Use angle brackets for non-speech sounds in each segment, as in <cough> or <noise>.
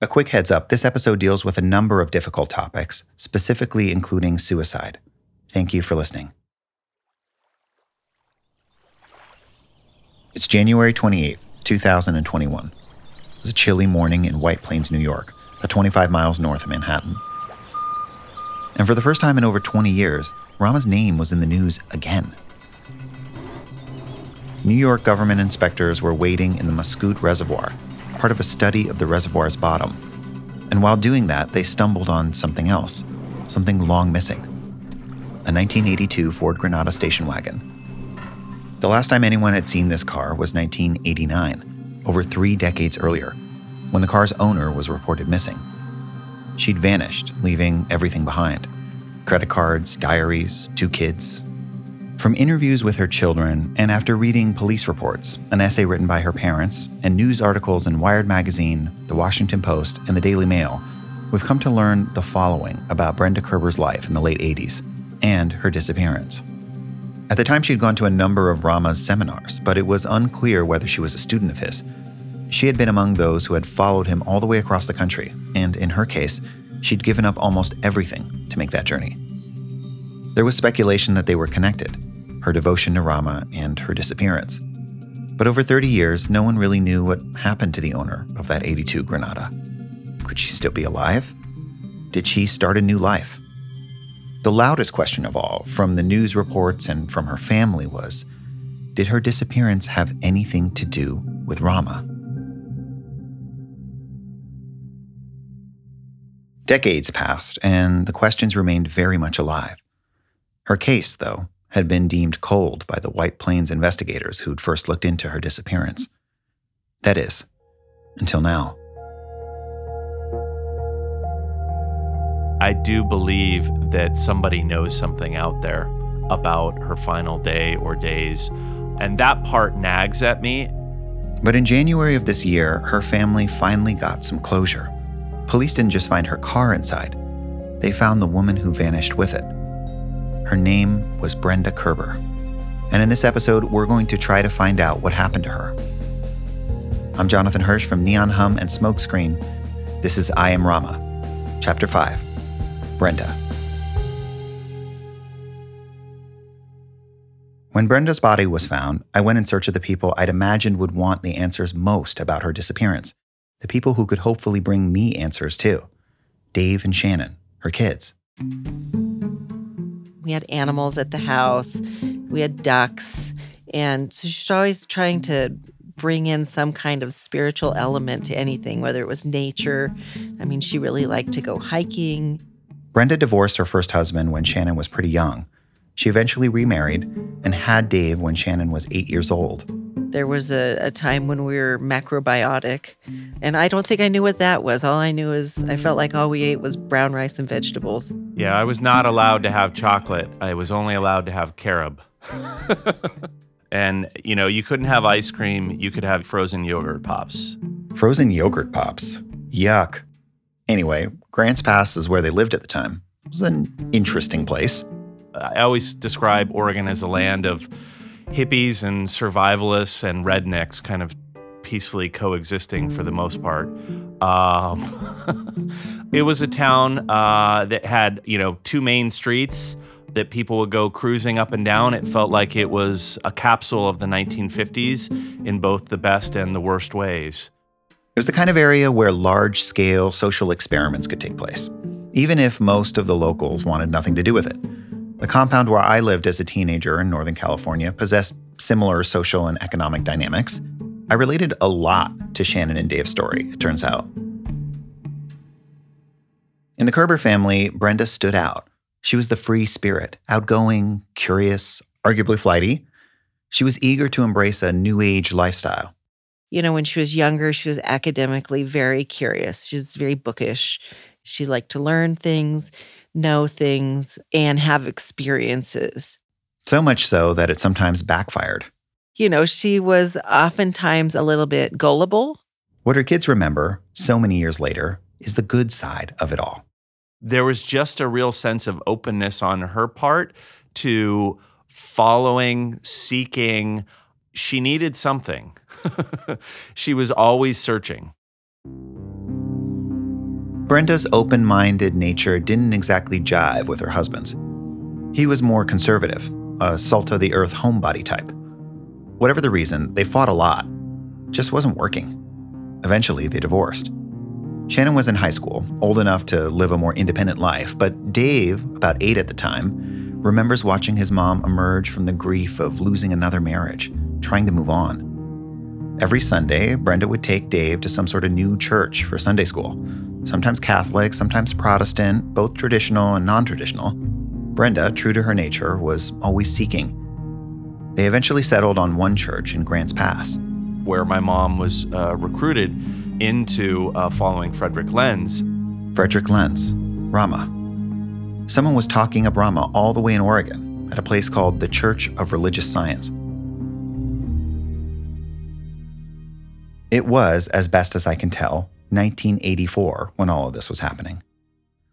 A quick heads up this episode deals with a number of difficult topics, specifically including suicide. Thank you for listening. It's January 28th, 2021. It was a chilly morning in White Plains, New York, about 25 miles north of Manhattan. And for the first time in over 20 years, Rama's name was in the news again. New York government inspectors were waiting in the Muscoot Reservoir part of a study of the reservoir's bottom. And while doing that, they stumbled on something else, something long missing a 1982 Ford Granada station wagon. The last time anyone had seen this car was 1989, over three decades earlier, when the car's owner was reported missing. She'd vanished, leaving everything behind credit cards, diaries, two kids, from interviews with her children, and after reading police reports, an essay written by her parents, and news articles in Wired Magazine, The Washington Post, and the Daily Mail, we've come to learn the following about Brenda Kerber's life in the late 80s and her disappearance. At the time, she'd gone to a number of Rama's seminars, but it was unclear whether she was a student of his. She had been among those who had followed him all the way across the country, and in her case, she'd given up almost everything to make that journey. There was speculation that they were connected, her devotion to Rama, and her disappearance. But over 30 years, no one really knew what happened to the owner of that 82 Granada. Could she still be alive? Did she start a new life? The loudest question of all, from the news reports and from her family, was Did her disappearance have anything to do with Rama? Decades passed, and the questions remained very much alive. Her case, though, had been deemed cold by the White Plains investigators who'd first looked into her disappearance. That is, until now. I do believe that somebody knows something out there about her final day or days, and that part nags at me. But in January of this year, her family finally got some closure. Police didn't just find her car inside, they found the woman who vanished with it. Her name was Brenda Kerber. And in this episode, we're going to try to find out what happened to her. I'm Jonathan Hirsch from Neon Hum and Smokescreen. This is I Am Rama, Chapter 5 Brenda. When Brenda's body was found, I went in search of the people I'd imagined would want the answers most about her disappearance, the people who could hopefully bring me answers too Dave and Shannon, her kids. We had animals at the house, we had ducks. And so she's always trying to bring in some kind of spiritual element to anything, whether it was nature. I mean, she really liked to go hiking. Brenda divorced her first husband when Shannon was pretty young. She eventually remarried and had Dave when Shannon was eight years old. There was a, a, time when we were macrobiotic, and I don't think I knew what that was. All I knew is I felt like all we ate was brown rice and vegetables. Yeah, I was not allowed to have chocolate. I was only allowed to have carob. <laughs> and, you know, you couldn't have ice cream, you could have frozen yogurt pops. Frozen yogurt pops? Yuck. Anyway, Grants Pass is where they lived at the time. It was an interesting place. I always describe Oregon as a land of hippies and survivalists and rednecks kind of peacefully coexisting for the most part. Um, <laughs> it was a town uh, that had, you know, two main streets that people would go cruising up and down. It felt like it was a capsule of the 1950s in both the best and the worst ways. It was the kind of area where large scale social experiments could take place, even if most of the locals wanted nothing to do with it. The compound where I lived as a teenager in Northern California possessed similar social and economic dynamics. I related a lot to Shannon and Dave's story, it turns out. In the Kerber family, Brenda stood out. She was the free spirit, outgoing, curious, arguably flighty. She was eager to embrace a new age lifestyle. You know, when she was younger, she was academically very curious. She was very bookish. She liked to learn things, know things, and have experiences. So much so that it sometimes backfired. You know, she was oftentimes a little bit gullible. What her kids remember so many years later is the good side of it all. There was just a real sense of openness on her part to following, seeking. She needed something. <laughs> she was always searching. Brenda's open minded nature didn't exactly jive with her husband's. He was more conservative, a salt of the earth homebody type. Whatever the reason, they fought a lot. Just wasn't working. Eventually, they divorced. Shannon was in high school, old enough to live a more independent life, but Dave, about eight at the time, remembers watching his mom emerge from the grief of losing another marriage, trying to move on. Every Sunday, Brenda would take Dave to some sort of new church for Sunday school, sometimes Catholic, sometimes Protestant, both traditional and non traditional. Brenda, true to her nature, was always seeking. They eventually settled on one church in Grants Pass. Where my mom was uh, recruited into uh, following Frederick Lenz. Frederick Lenz, Rama. Someone was talking up Rama all the way in Oregon at a place called the Church of Religious Science. It was, as best as I can tell, 1984 when all of this was happening.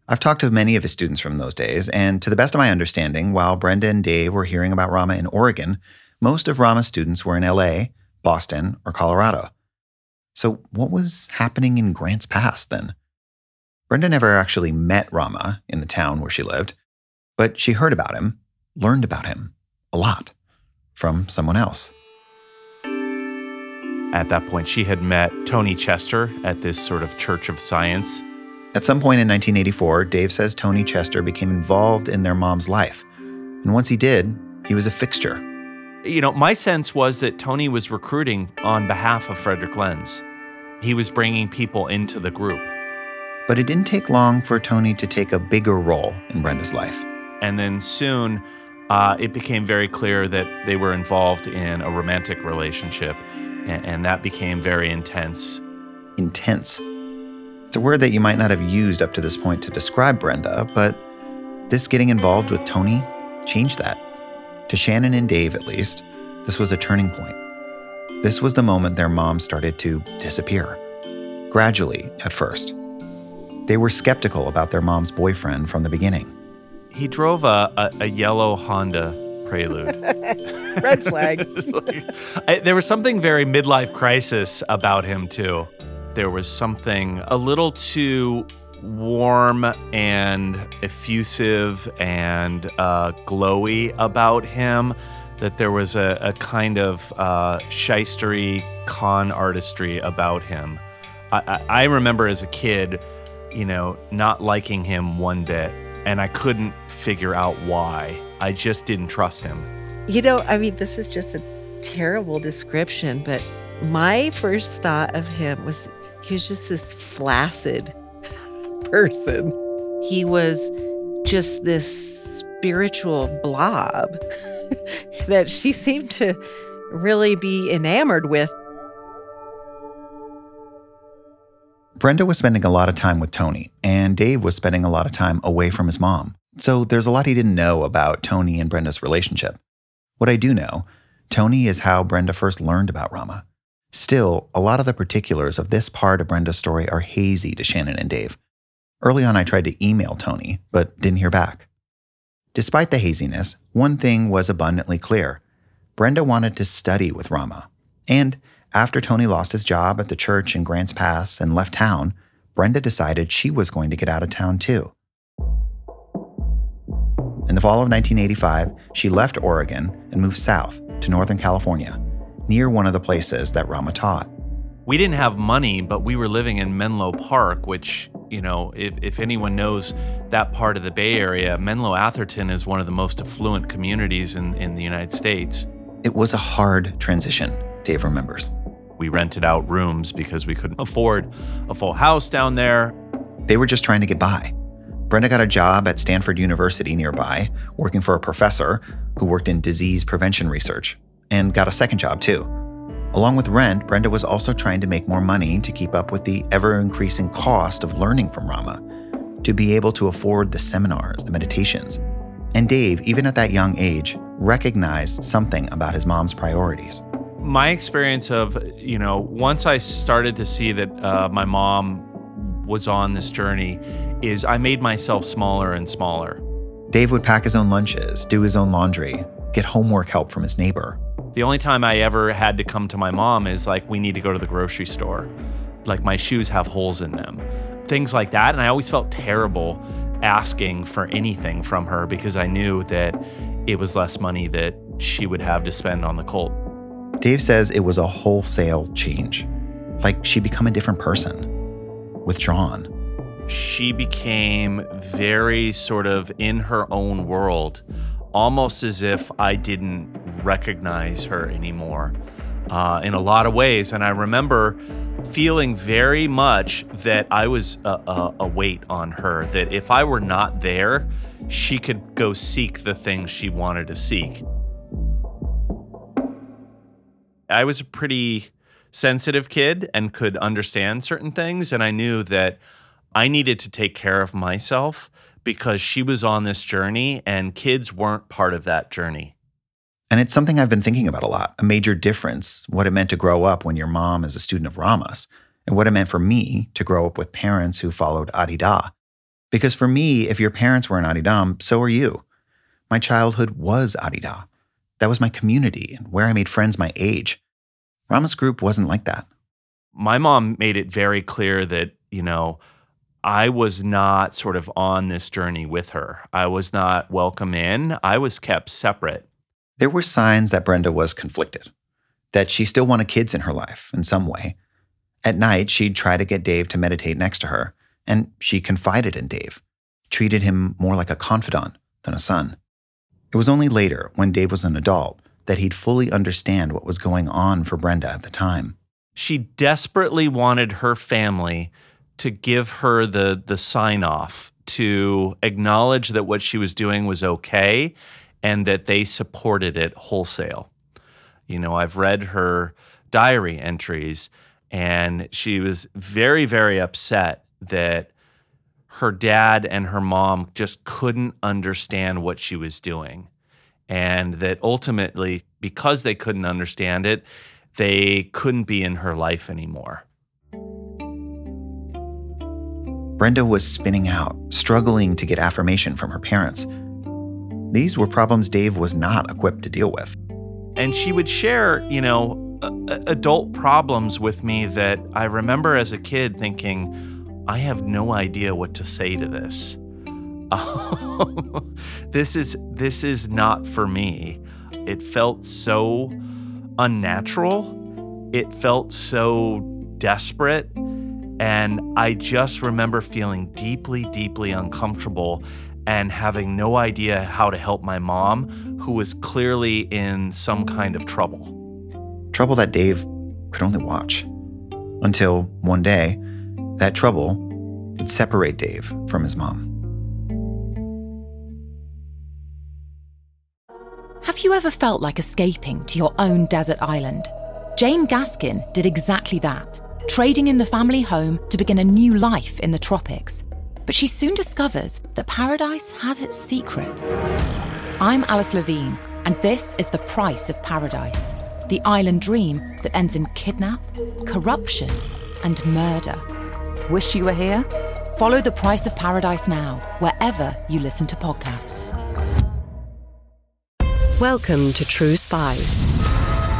I've talked to many of his students from those days, and to the best of my understanding, while Brenda and Dave were hearing about Rama in Oregon, most of Rama's students were in LA, Boston, or Colorado. So, what was happening in Grants Pass then? Brenda never actually met Rama in the town where she lived, but she heard about him, learned about him a lot from someone else. At that point, she had met Tony Chester at this sort of Church of Science. At some point in 1984, Dave says Tony Chester became involved in their mom's life. And once he did, he was a fixture you know, my sense was that Tony was recruiting on behalf of Frederick Lenz. He was bringing people into the group. But it didn't take long for Tony to take a bigger role in Brenda's life. And then soon, uh, it became very clear that they were involved in a romantic relationship, and, and that became very intense. Intense. It's a word that you might not have used up to this point to describe Brenda, but this getting involved with Tony changed that. To Shannon and Dave, at least, this was a turning point. This was the moment their mom started to disappear. Gradually, at first. They were skeptical about their mom's boyfriend from the beginning. He drove a, a, a yellow Honda Prelude. <laughs> Red flag. <laughs> I, there was something very midlife crisis about him, too. There was something a little too warm and effusive and uh, glowy about him that there was a, a kind of uh, shystery con artistry about him. I, I, I remember as a kid, you know, not liking him one bit, and I couldn't figure out why. I just didn't trust him. You know, I mean, this is just a terrible description, but my first thought of him was he was just this flaccid <laughs> person. He was just this spiritual blob <laughs> that she seemed to really be enamored with. Brenda was spending a lot of time with Tony, and Dave was spending a lot of time away from his mom. So there's a lot he didn't know about Tony and Brenda's relationship. What I do know, Tony is how Brenda first learned about Rama. Still, a lot of the particulars of this part of Brenda's story are hazy to Shannon and Dave. Early on, I tried to email Tony, but didn't hear back. Despite the haziness, one thing was abundantly clear Brenda wanted to study with Rama. And after Tony lost his job at the church in Grants Pass and left town, Brenda decided she was going to get out of town too. In the fall of 1985, she left Oregon and moved south to Northern California, near one of the places that Rama taught. We didn't have money, but we were living in Menlo Park, which you know, if, if anyone knows that part of the Bay Area, Menlo Atherton is one of the most affluent communities in, in the United States. It was a hard transition, Dave remembers. We rented out rooms because we couldn't afford a full house down there. They were just trying to get by. Brenda got a job at Stanford University nearby, working for a professor who worked in disease prevention research, and got a second job too Along with rent, Brenda was also trying to make more money to keep up with the ever increasing cost of learning from Rama, to be able to afford the seminars, the meditations. And Dave, even at that young age, recognized something about his mom's priorities. My experience of, you know, once I started to see that uh, my mom was on this journey, is I made myself smaller and smaller. Dave would pack his own lunches, do his own laundry, get homework help from his neighbor. The only time I ever had to come to my mom is like, we need to go to the grocery store. Like, my shoes have holes in them. Things like that. And I always felt terrible asking for anything from her because I knew that it was less money that she would have to spend on the colt. Dave says it was a wholesale change. Like she'd become a different person, withdrawn. She became very sort of in her own world almost as if I didn't recognize her anymore uh, in a lot of ways. And I remember feeling very much that I was a, a, a, weight on her, that if I were not there, she could go seek the things she wanted to seek. I was a pretty sensitive kid and could understand certain things. And I knew that I needed to take care of myself because she was on this journey and kids weren't part of that journey. And it's something I've been thinking about a lot a major difference, what it meant to grow up when your mom is a student of Rama's, and what it meant for me to grow up with parents who followed Adi Da. Because for me, if your parents were in Adidam, so are you. My childhood was Adi Da. That was my community and where I made friends my age. Rama's group wasn't like that. My mom made it very clear that, you know, I was not sort of on this journey with her. I was not welcome in. I was kept separate. There were signs that Brenda was conflicted, that she still wanted kids in her life in some way. At night, she'd try to get Dave to meditate next to her, and she confided in Dave, treated him more like a confidant than a son. It was only later, when Dave was an adult, that he'd fully understand what was going on for Brenda at the time. She desperately wanted her family to give her the the sign off to acknowledge that what she was doing was okay and that they supported it wholesale. You know, I've read her diary entries and she was very very upset that her dad and her mom just couldn't understand what she was doing and that ultimately because they couldn't understand it they couldn't be in her life anymore Brenda was spinning out, struggling to get affirmation from her parents. These were problems Dave was not equipped to deal with. And she would share, you know, adult problems with me that I remember as a kid thinking, I have no idea what to say to this. <laughs> this is this is not for me. It felt so unnatural. It felt so desperate and I just remember feeling deeply, deeply uncomfortable and having no idea how to help my mom, who was clearly in some kind of trouble. Trouble that Dave could only watch. Until one day, that trouble would separate Dave from his mom. Have you ever felt like escaping to your own desert island? Jane Gaskin did exactly that trading in the family home to begin a new life in the tropics. But she soon discovers that paradise has its secrets. I'm Alice Levine, and this is The Price of Paradise the island dream that ends in kidnap, corruption, and murder. Wish you were here? Follow The Price of Paradise now, wherever you listen to podcasts. Welcome to True Spies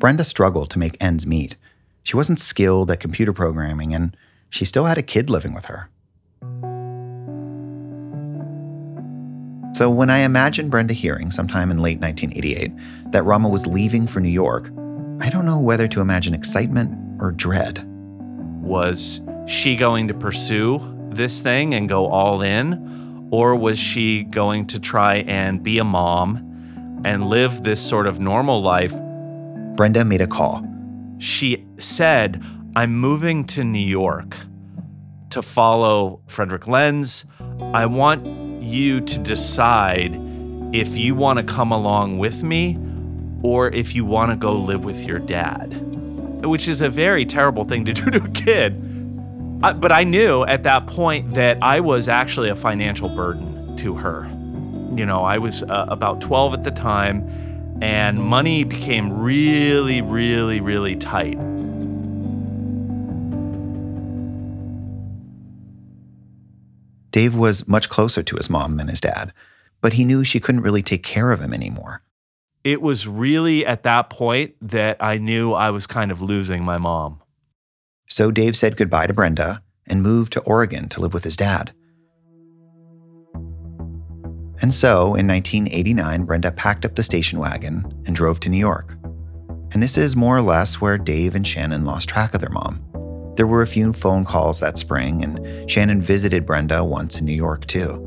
Brenda struggled to make ends meet. She wasn't skilled at computer programming, and she still had a kid living with her. So, when I imagine Brenda hearing sometime in late 1988 that Rama was leaving for New York, I don't know whether to imagine excitement or dread. Was she going to pursue this thing and go all in? Or was she going to try and be a mom and live this sort of normal life? Brenda made a call. She said, I'm moving to New York to follow Frederick Lenz. I want you to decide if you want to come along with me or if you want to go live with your dad, which is a very terrible thing to do to a kid. I, but I knew at that point that I was actually a financial burden to her. You know, I was uh, about 12 at the time, and money became really, really, really tight. Dave was much closer to his mom than his dad, but he knew she couldn't really take care of him anymore. It was really at that point that I knew I was kind of losing my mom. So Dave said goodbye to Brenda and moved to Oregon to live with his dad. And so, in 1989, Brenda packed up the station wagon and drove to New York. And this is more or less where Dave and Shannon lost track of their mom. There were a few phone calls that spring, and Shannon visited Brenda once in New York, too.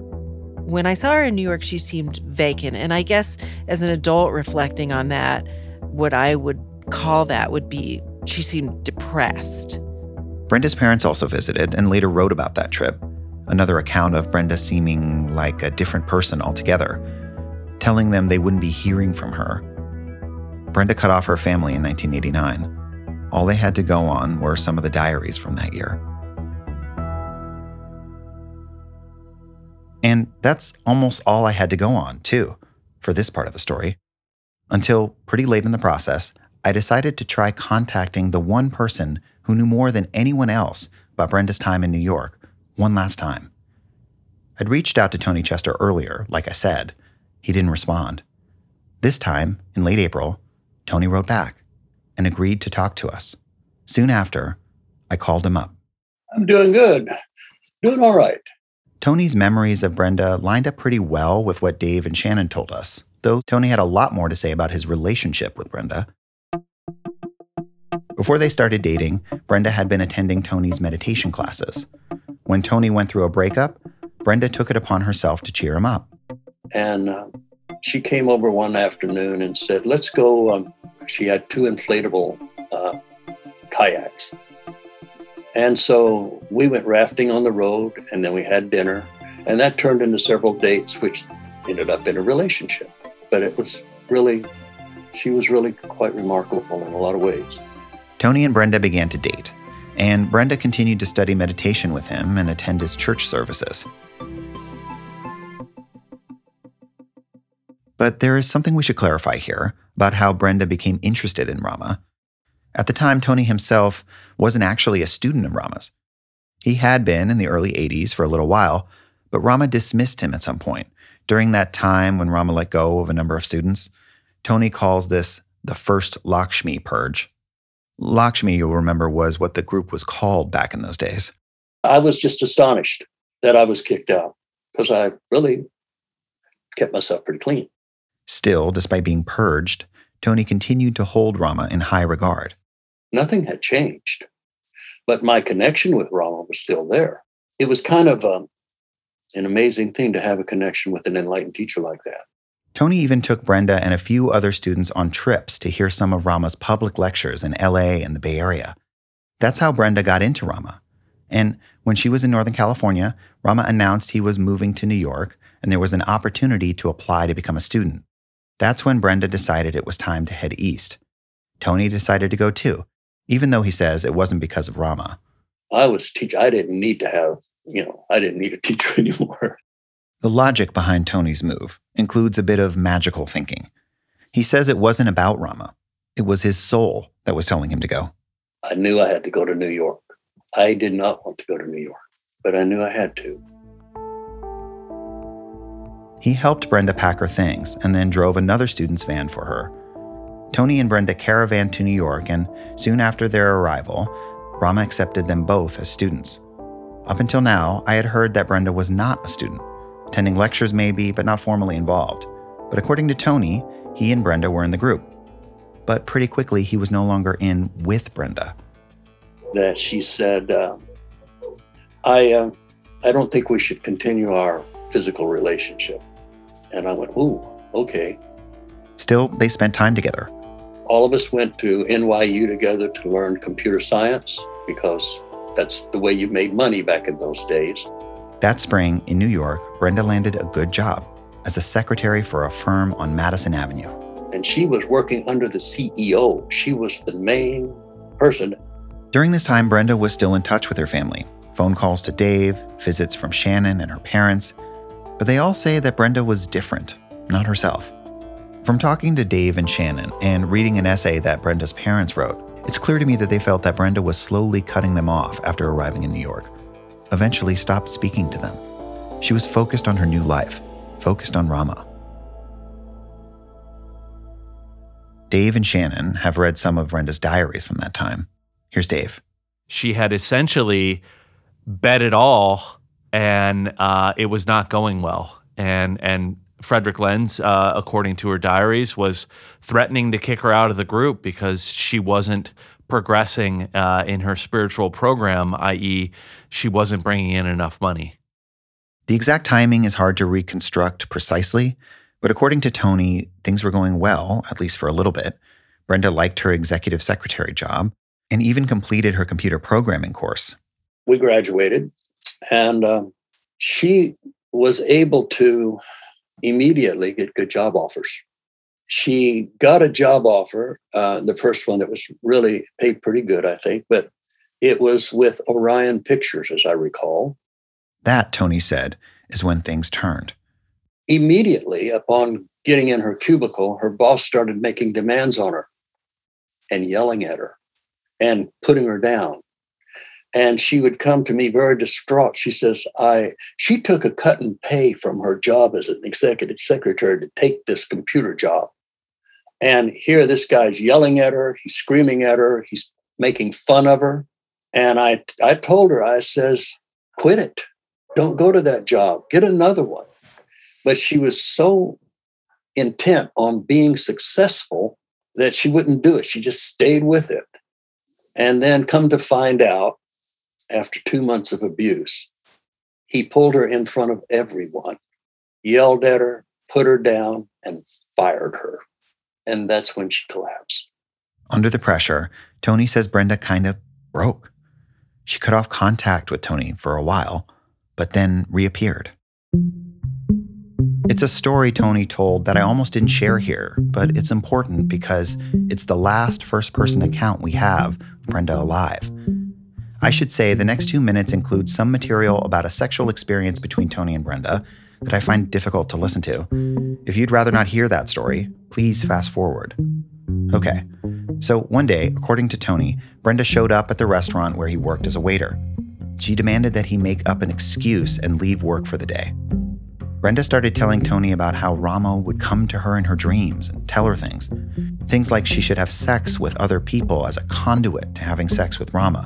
When I saw her in New York, she seemed vacant. And I guess as an adult reflecting on that, what I would call that would be she seemed depressed. Brenda's parents also visited and later wrote about that trip, another account of Brenda seeming like a different person altogether, telling them they wouldn't be hearing from her. Brenda cut off her family in 1989 all they had to go on were some of the diaries from that year. And that's almost all I had to go on, too, for this part of the story. Until pretty late in the process, I decided to try contacting the one person who knew more than anyone else about Brenda's time in New York one last time. I'd reached out to Tony Chester earlier, like I said. He didn't respond. This time, in late April, Tony wrote back and agreed to talk to us. Soon after, I called him up. I'm doing good. Doing all right. Tony's memories of Brenda lined up pretty well with what Dave and Shannon told us, though Tony had a lot more to say about his relationship with Brenda. Before they started dating, Brenda had been attending Tony's meditation classes. When Tony went through a breakup, Brenda took it upon herself to cheer him up. And uh, she came over one afternoon and said, Let's go um, she had two inflatable uh, kayaks. And so we went rafting on the road and then we had dinner. And that turned into several dates, which ended up in a relationship. But it was really, she was really quite remarkable in a lot of ways. Tony and Brenda began to date, and Brenda continued to study meditation with him and attend his church services. But there is something we should clarify here about how Brenda became interested in Rama. At the time, Tony himself wasn't actually a student of Rama's. He had been in the early 80s for a little while, but Rama dismissed him at some point. During that time when Rama let go of a number of students, Tony calls this the first Lakshmi purge. Lakshmi, you'll remember, was what the group was called back in those days. I was just astonished that I was kicked out because I really kept myself pretty clean. Still, despite being purged, Tony continued to hold Rama in high regard. Nothing had changed, but my connection with Rama was still there. It was kind of um, an amazing thing to have a connection with an enlightened teacher like that. Tony even took Brenda and a few other students on trips to hear some of Rama's public lectures in LA and the Bay Area. That's how Brenda got into Rama. And when she was in Northern California, Rama announced he was moving to New York and there was an opportunity to apply to become a student. That's when Brenda decided it was time to head east. Tony decided to go too, even though he says it wasn't because of Rama. I was teach. I didn't need to have, you know, I didn't need a <laughs> teacher anymore. The logic behind Tony's move includes a bit of magical thinking. He says it wasn't about Rama. It was his soul that was telling him to go. I knew I had to go to New York. I did not want to go to New York, but I knew I had to. He helped Brenda pack her things and then drove another student's van for her. Tony and Brenda caravanned to New York, and soon after their arrival, Rama accepted them both as students. Up until now, I had heard that Brenda was not a student, attending lectures maybe, but not formally involved. But according to Tony, he and Brenda were in the group. But pretty quickly, he was no longer in with Brenda. that she said, uh, I, uh, I don't think we should continue our physical relationship. And I went, Ooh, okay. Still, they spent time together. All of us went to NYU together to learn computer science because that's the way you made money back in those days. That spring in New York, Brenda landed a good job as a secretary for a firm on Madison Avenue. And she was working under the CEO. She was the main person. During this time, Brenda was still in touch with her family phone calls to Dave, visits from Shannon and her parents. But they all say that Brenda was different, not herself. From talking to Dave and Shannon and reading an essay that Brenda's parents wrote, it's clear to me that they felt that Brenda was slowly cutting them off after arriving in New York, eventually stopped speaking to them. She was focused on her new life, focused on Rama. Dave and Shannon have read some of Brenda's diaries from that time. Here's Dave. She had essentially bet it all, and uh, it was not going well. And and Frederick Lenz, uh, according to her diaries, was threatening to kick her out of the group because she wasn't progressing uh, in her spiritual program, i.e., she wasn't bringing in enough money. The exact timing is hard to reconstruct precisely, but according to Tony, things were going well, at least for a little bit. Brenda liked her executive secretary job and even completed her computer programming course. We graduated, and uh, she was able to immediately get good job offers. She got a job offer, uh, the first one that was really paid pretty good, I think, but it was with Orion Pictures, as I recall. That, Tony said, is when things turned. Immediately upon getting in her cubicle, her boss started making demands on her and yelling at her and putting her down and she would come to me very distraught she says i she took a cut and pay from her job as an executive secretary to take this computer job and here this guy's yelling at her he's screaming at her he's making fun of her. And i i told her i says quit it. Don't go to that job. Get another one. But she was so intent on being successful that she wouldn't do it. She just stayed with it. And then come to find out after two months of abuse, he pulled her in front of everyone, yelled at her, put her down, and fired her. And that's when she collapsed. Under the pressure, Tony says Brenda kind of broke. She cut off contact with Tony for a while, but then reappeared. It's a story Tony told that I almost didn't share here, but it's important because it's the last first person account we have of Brenda alive. I should say the next two minutes include some material about a sexual experience between Tony and Brenda that I find difficult to listen to. If you'd rather not hear that story, please fast forward. Okay, so one day, according to Tony, Brenda showed up at the restaurant where he worked as a waiter. She demanded that he make up an excuse and leave work for the day. Brenda started telling Tony about how Rama would come to her in her dreams and tell her things. Things like she should have sex with other people as a conduit to having sex with Rama.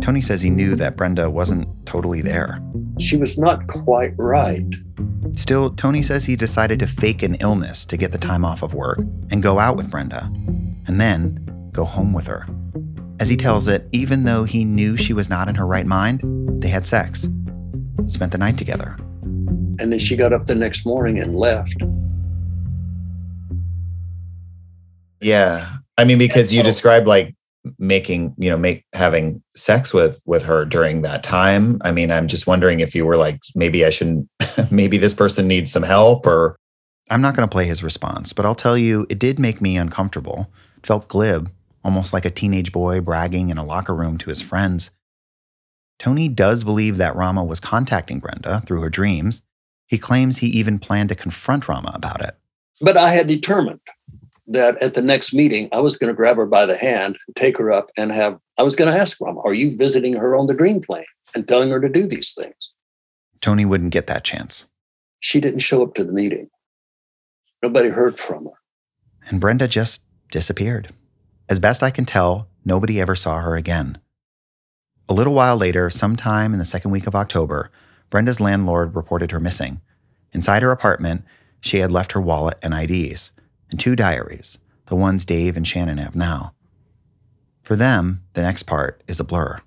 Tony says he knew that Brenda wasn't totally there. She was not quite right. Still, Tony says he decided to fake an illness to get the time off of work and go out with Brenda, and then go home with her. As he tells it, even though he knew she was not in her right mind, they had sex, spent the night together. And then she got up the next morning and left. Yeah. I mean, because you described like making you know make having sex with with her during that time. I mean i'm just wondering if you were like maybe i shouldn't <laughs> maybe this person needs some help or i'm not going to play his response but i'll tell you it did make me uncomfortable. It felt glib almost like a teenage boy bragging in a locker room to his friends. Tony does believe that rama was contacting brenda through her dreams. He claims he even planned to confront rama about it. But i had determined that at the next meeting, I was going to grab her by the hand and take her up and have, I was going to ask Rama, are you visiting her on the dream plane and telling her to do these things? Tony wouldn't get that chance. She didn't show up to the meeting. Nobody heard from her. And Brenda just disappeared. As best I can tell, nobody ever saw her again. A little while later, sometime in the second week of October, Brenda's landlord reported her missing. Inside her apartment, she had left her wallet and IDs and two diaries, the ones Dave and Shannon have now. For them, the next part is a blur.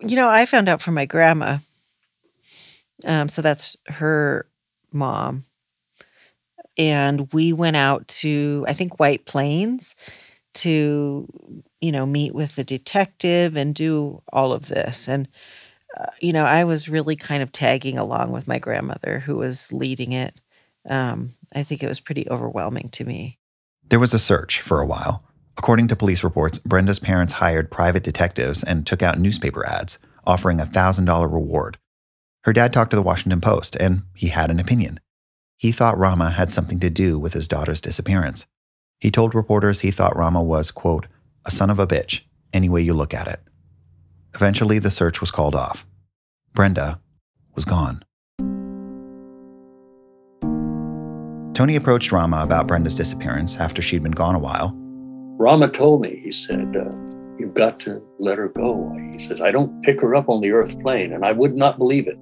You know, I found out from my grandma. Um, so that's her mom. And we went out to, I think, White Plains to, you know, meet with the detective and do all of this. And, uh, you know, I was really kind of tagging along with my grandmother who was leading it. Um, I think it was pretty overwhelming to me. There was a search for a while. According to police reports, Brenda's parents hired private detectives and took out newspaper ads offering a $1,000 reward. Her dad talked to the Washington Post, and he had an opinion. He thought Rama had something to do with his daughter's disappearance. He told reporters he thought Rama was, quote, a son of a bitch, any way you look at it. Eventually, the search was called off. Brenda was gone. Tony approached Rama about Brenda's disappearance after she'd been gone a while. Rama told me, he said, uh, You've got to let her go. He says, I don't pick her up on the earth plane, and I would not believe it.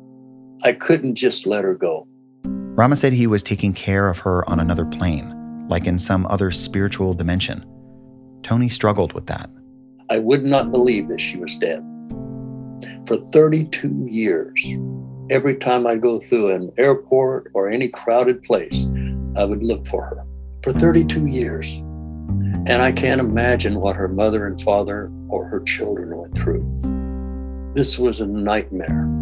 I couldn't just let her go. Rama said he was taking care of her on another plane, like in some other spiritual dimension. Tony struggled with that. I would not believe that she was dead. For 32 years, every time I go through an airport or any crowded place, I would look for her. For 32 years. And I can't imagine what her mother and father or her children went through. This was a nightmare.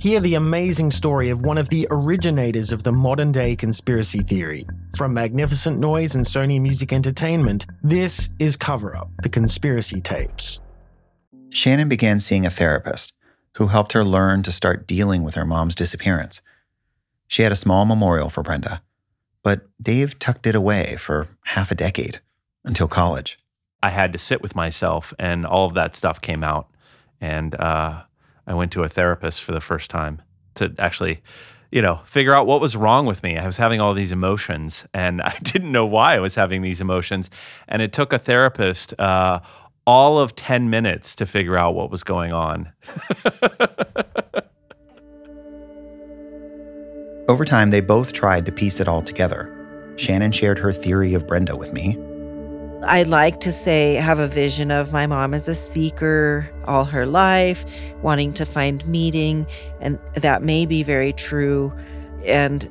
Hear the amazing story of one of the originators of the modern day conspiracy theory. From Magnificent Noise and Sony Music Entertainment, this is Cover Up The Conspiracy Tapes. Shannon began seeing a therapist who helped her learn to start dealing with her mom's disappearance. She had a small memorial for Brenda, but Dave tucked it away for half a decade until college. I had to sit with myself, and all of that stuff came out. And uh, I went to a therapist for the first time to actually, you know, figure out what was wrong with me. I was having all these emotions, and <laughs> I didn't know why I was having these emotions. And it took a therapist uh, all of 10 minutes to figure out what was going on. <laughs> Over time, they both tried to piece it all together. Shannon shared her theory of Brenda with me, I like to say, have a vision of my mom as a seeker all her life, wanting to find meaning. And that may be very true. And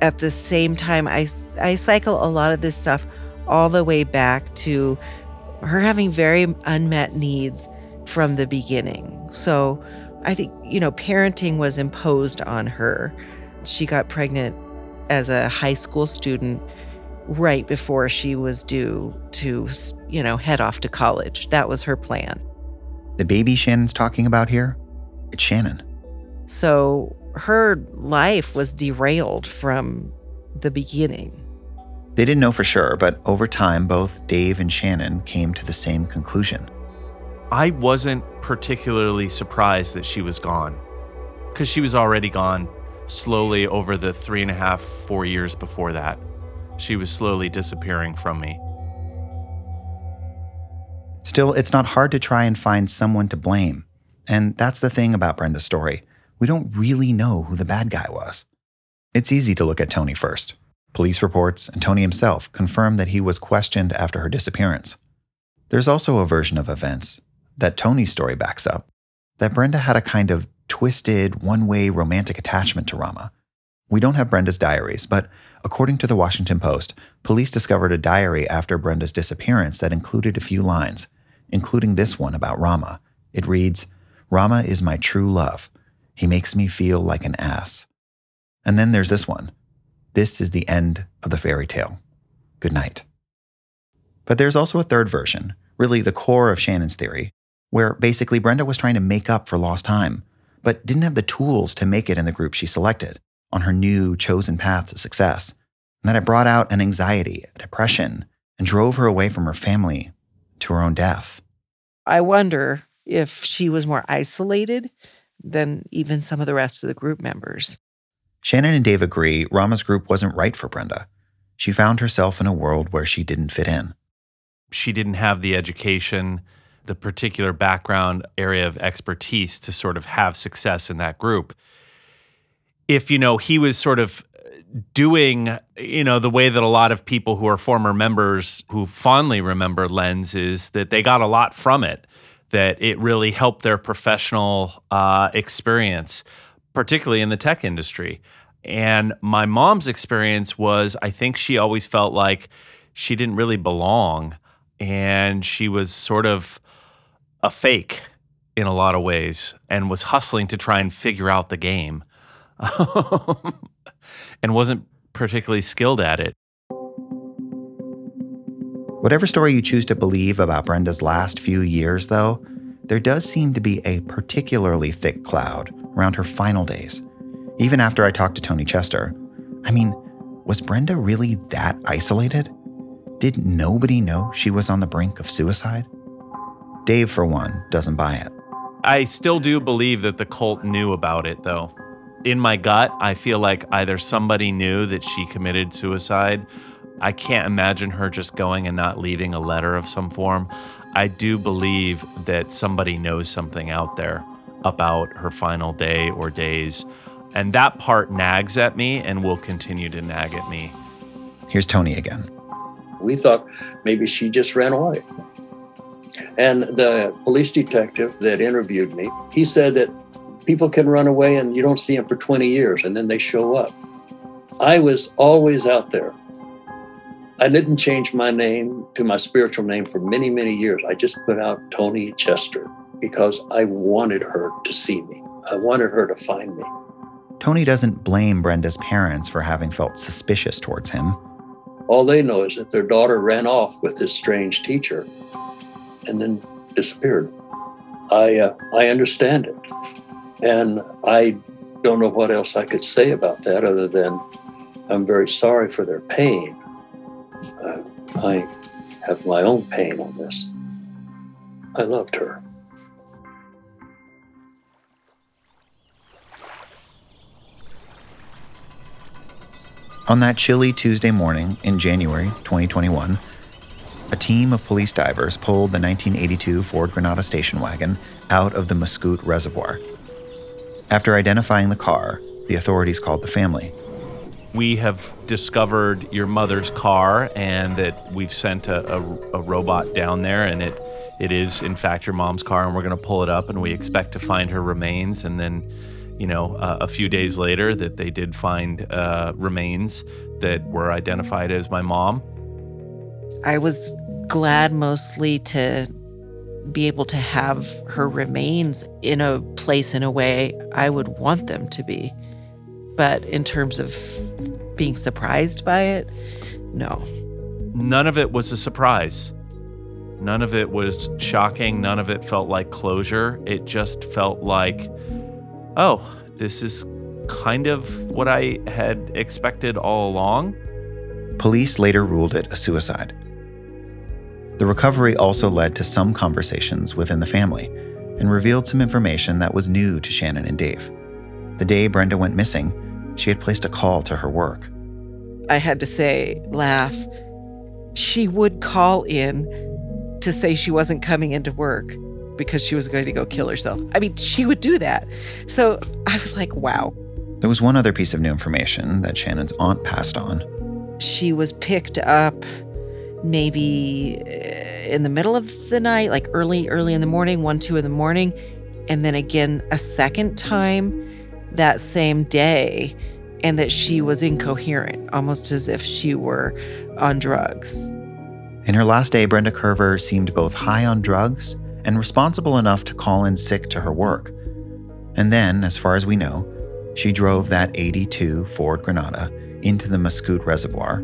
at the same time, I, I cycle a lot of this stuff all the way back to her having very unmet needs from the beginning. So I think, you know, parenting was imposed on her. She got pregnant as a high school student right before she was due to, you know, head off to college. That was her plan. The baby Shannon's talking about here, it's Shannon. So her life was derailed from the beginning. They didn't know for sure, but over time, both Dave and Shannon came to the same conclusion. I wasn't particularly surprised that she was gone because she was already gone slowly over the three and a half, four years before that. She was slowly disappearing from me. Still, it's not hard to try and find someone to blame. And that's the thing about Brenda's story. We don't really know who the bad guy was. It's easy to look at Tony first. Police reports and Tony himself confirm that he was questioned after her disappearance. There's also a version of events that Tony's story backs up that Brenda had a kind of twisted, one way romantic attachment to Rama. We don't have Brenda's diaries, but according to the Washington Post, police discovered a diary after Brenda's disappearance that included a few lines, including this one about Rama. It reads Rama is my true love. He makes me feel like an ass. And then there's this one This is the end of the fairy tale. Good night. But there's also a third version, really the core of Shannon's theory, where basically Brenda was trying to make up for lost time, but didn't have the tools to make it in the group she selected on her new chosen path to success, and that it brought out an anxiety, a depression, and drove her away from her family to her own death. I wonder if she was more isolated than even some of the rest of the group members. Shannon and Dave agree Rama's group wasn't right for Brenda. She found herself in a world where she didn't fit in. She didn't have the education, the particular background area of expertise to sort of have success in that group. If, you know, he was sort of doing, you know, the way that a lot of people who are former members who fondly remember Lenz is that they got a lot from it, that it really helped their professional uh, experience, particularly in the tech industry. And my mom's experience was I think she always felt like she didn't really belong and she was sort of a fake in a lot of ways and was hustling to try and figure out the game Um, <laughs> and wasn't particularly skilled at it. Whatever story you choose to believe about Brenda's last few years, though, there does seem to be a particularly thick cloud around her final days. Even after I talked to Tony Chester, I mean, was Brenda really that isolated? Did nobody know she was on the brink of suicide? Dave, for one, doesn't buy it. I still do believe that the cult knew about it, though. In my gut, I feel like either somebody knew that she committed suicide. I can't imagine her just going and not leaving a letter of some form. I do believe that somebody knows something out there about her final day or days. And that part nags at me and will continue to nag at me. Here's Tony again. We thought maybe she just ran away. And the police detective that interviewed me, he said that people can run away and you don't see them for 20 years and then they show up. I was always out there. I didn't change my name to my spiritual name for many, many years. I just put out Tony Chester because I wanted her to see me. I wanted her to find me. Tony doesn't blame Brenda's parents for having felt suspicious towards him. All they know is that their daughter ran off with this strange teacher and then disappeared. I uh, I understand it, and I don't know what else I could say about that other than I'm very sorry for their pain. Uh, I have my own pain on this. I loved her. On that chilly Tuesday morning in January 2021, a team of police divers pulled the 1982 Ford Granada station wagon out of the Mascoute Reservoir. After identifying the car, the authorities called the family. We have discovered your mother's car and that we've sent a, a, a robot down there, and it, it is, in fact, your mom's car, and we're going to pull it up, and we expect to find her remains. And then, you know, uh, a few days later, that they did find uh, remains that were identified as my mom. I was glad mostly to be able to have her remains in a place in a way I would want them to be. But in terms of being surprised by it, no. None of it was a surprise. None of it was shocking. None of it felt like closure. It just felt like, oh, this is kind of what I had expected all along. Police later ruled it a suicide. The recovery also led to some conversations within the family and revealed some information that was new to Shannon and Dave. The day Brenda went missing, she had placed a call to her work. I had to say, laugh. She would call in to say she wasn't coming into work because she was going to go kill herself. I mean, she would do that. So I was like, wow. There was one other piece of new information that Shannon's aunt passed on. She was picked up maybe uh, in the middle of the night, like early, early in the morning, one, two in the morning, and then again a second time that same day, and that she was incoherent, almost as if she were on drugs. In her last day, Brenda Kerber seemed both high on drugs and responsible enough to call in sick to her work. And then, as far as we know, she drove that 82 Ford Granada into the Mascoute Reservoir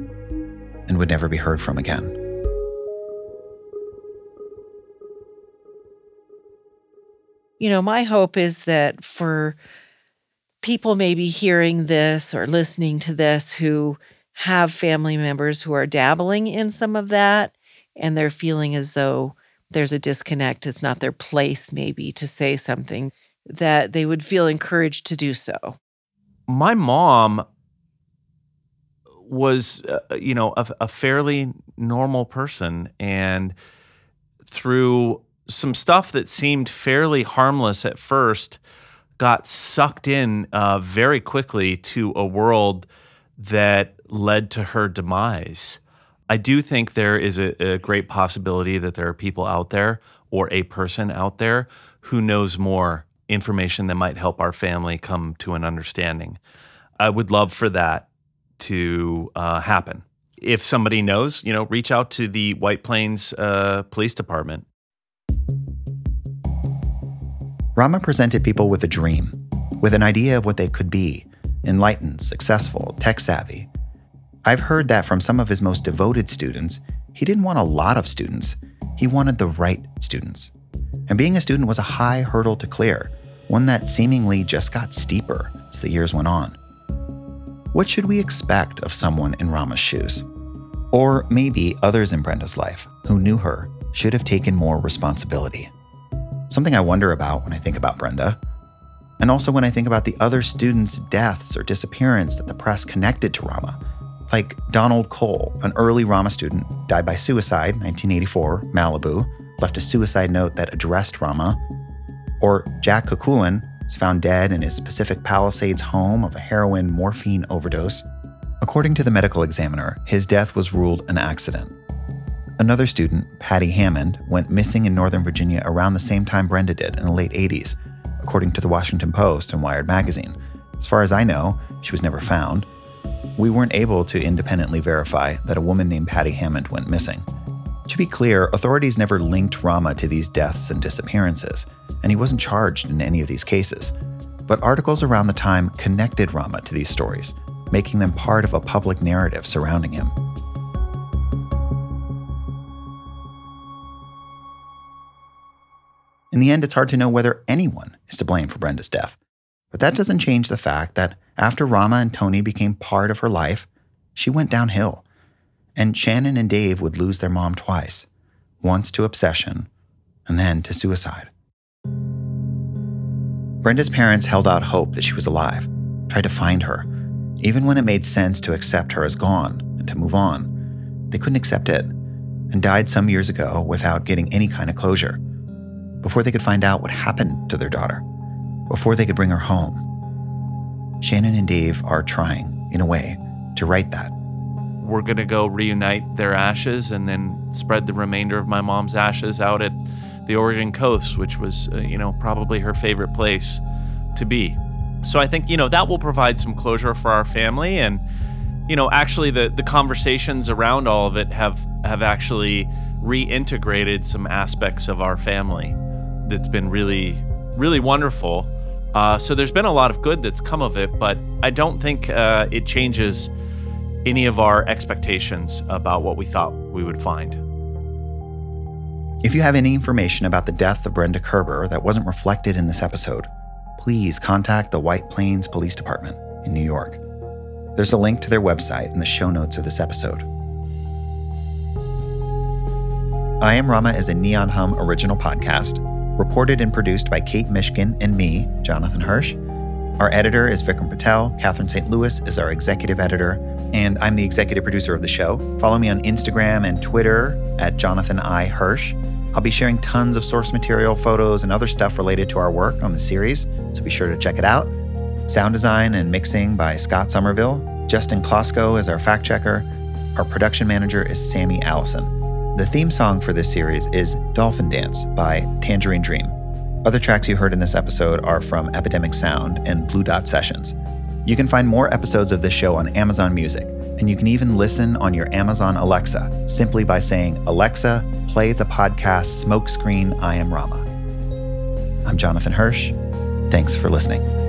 and would never be heard from again. You know, my hope is that for people maybe hearing this or listening to this who have family members who are dabbling in some of that and they're feeling as though there's a disconnect, it's not their place maybe to say something. that they would feel encouraged to do so. My mom was, uh, you know, a, a fairly normal person. And through some stuff that seemed fairly harmless at first, got sucked in uh, very quickly to a world that led to her demise. I do think there is a, a, great possibility that there are people out there or a person out there who knows more information that might help our family come to an understanding. I would love for that to uh, happen. If somebody knows, you know, reach out to the White Plains uh, Police Department. Rama presented people with a dream, with an idea of what they could be enlightened, successful, tech savvy. I've heard that from some of his most devoted students, he didn't want a lot of students, he wanted the right students. And being a student was a high hurdle to clear, one that seemingly just got steeper as the years went on. What should we expect of someone in Rama's shoes? Or maybe others in Brenda's life who knew her should have taken more responsibility. Something I wonder about when I think about Brenda, and also when I think about the other students' deaths or disappearance that the press connected to Rama. Like Donald Cole, an early Rama student, died by suicide, 1984, Malibu, left a suicide note that addressed Rama. Or Jack Kukulin, found dead in his Pacific Palisades home of a heroin morphine overdose. According to the medical examiner, his death was ruled an accident. Another student, Patty Hammond, went missing in Northern Virginia around the same time Brenda did in the late 80s, according to the Washington Post and Wired magazine. As far as I know, she was never found. We weren't able to independently verify that a woman named Patty Hammond went missing. To be clear, authorities never linked Rama to these deaths and disappearances, and he wasn't charged in any of these cases. But articles around the time connected Rama to these stories, making them part of a public narrative surrounding him. In the end, it's hard to know whether anyone is to blame for Brenda's death. But that doesn't change the fact that after Rama and Tony became part of her life, she went downhill and Shannon and Dave would lose their mom twice once to obsession, and then to suicide. Brenda's parents held out hope that she was alive, tried to find her, even when it made sense to accept her as gone and to move on. They couldn't accept it and died some years ago without getting any kind of closure. Before they could find out what happened to their daughter, before they could bring her home. Shannon and Dave are trying, in a way, to right that we're going to go reunite their ashes and then spread the remainder of my mom's ashes out at the Oregon coast, which was, uh, you know, probably her favorite place to be. So I think, you know, that will provide some closure for our family. And, you know, actually the, the conversations around all of it have, have actually reintegrated some aspects of our family that's been really, really wonderful. Uh, so there's been a lot of good that's come of it, but I don't think uh, it changes any of our expectations about what we thought we would find. If you have any information about the death of Brenda Kerber that wasn't reflected in this episode, please contact the White Plains Police Department in New York. There's a link to their website in the show notes of this episode. I Am Rama is a Neon Hum original podcast, reported and produced by Kate Mishkin and me, Jonathan Hirsch. Our editor is Vikram Patel. Catherine St. Louis is our executive editor and I'm the executive producer of the show. Follow me on Instagram and Twitter at Jonathan I. Hirsch. I'll be sharing tons of source material, photos, and other stuff related to our work on the series, so be sure to check it out. Sound design and mixing by Scott Somerville. Justin Klosko is our fact checker. Our production manager is Sammy Allison. The theme song for this series is Dolphin Dance by Tangerine Dream. Other tracks you heard in this episode are from Epidemic Sound and Blue Dot Sessions. You can find more episodes of this show on Amazon Music, and you can even listen on your Amazon Alexa simply by saying, Alexa, play the podcast Smokescreen I Am Rama. I'm Jonathan Hirsch. Thanks for listening.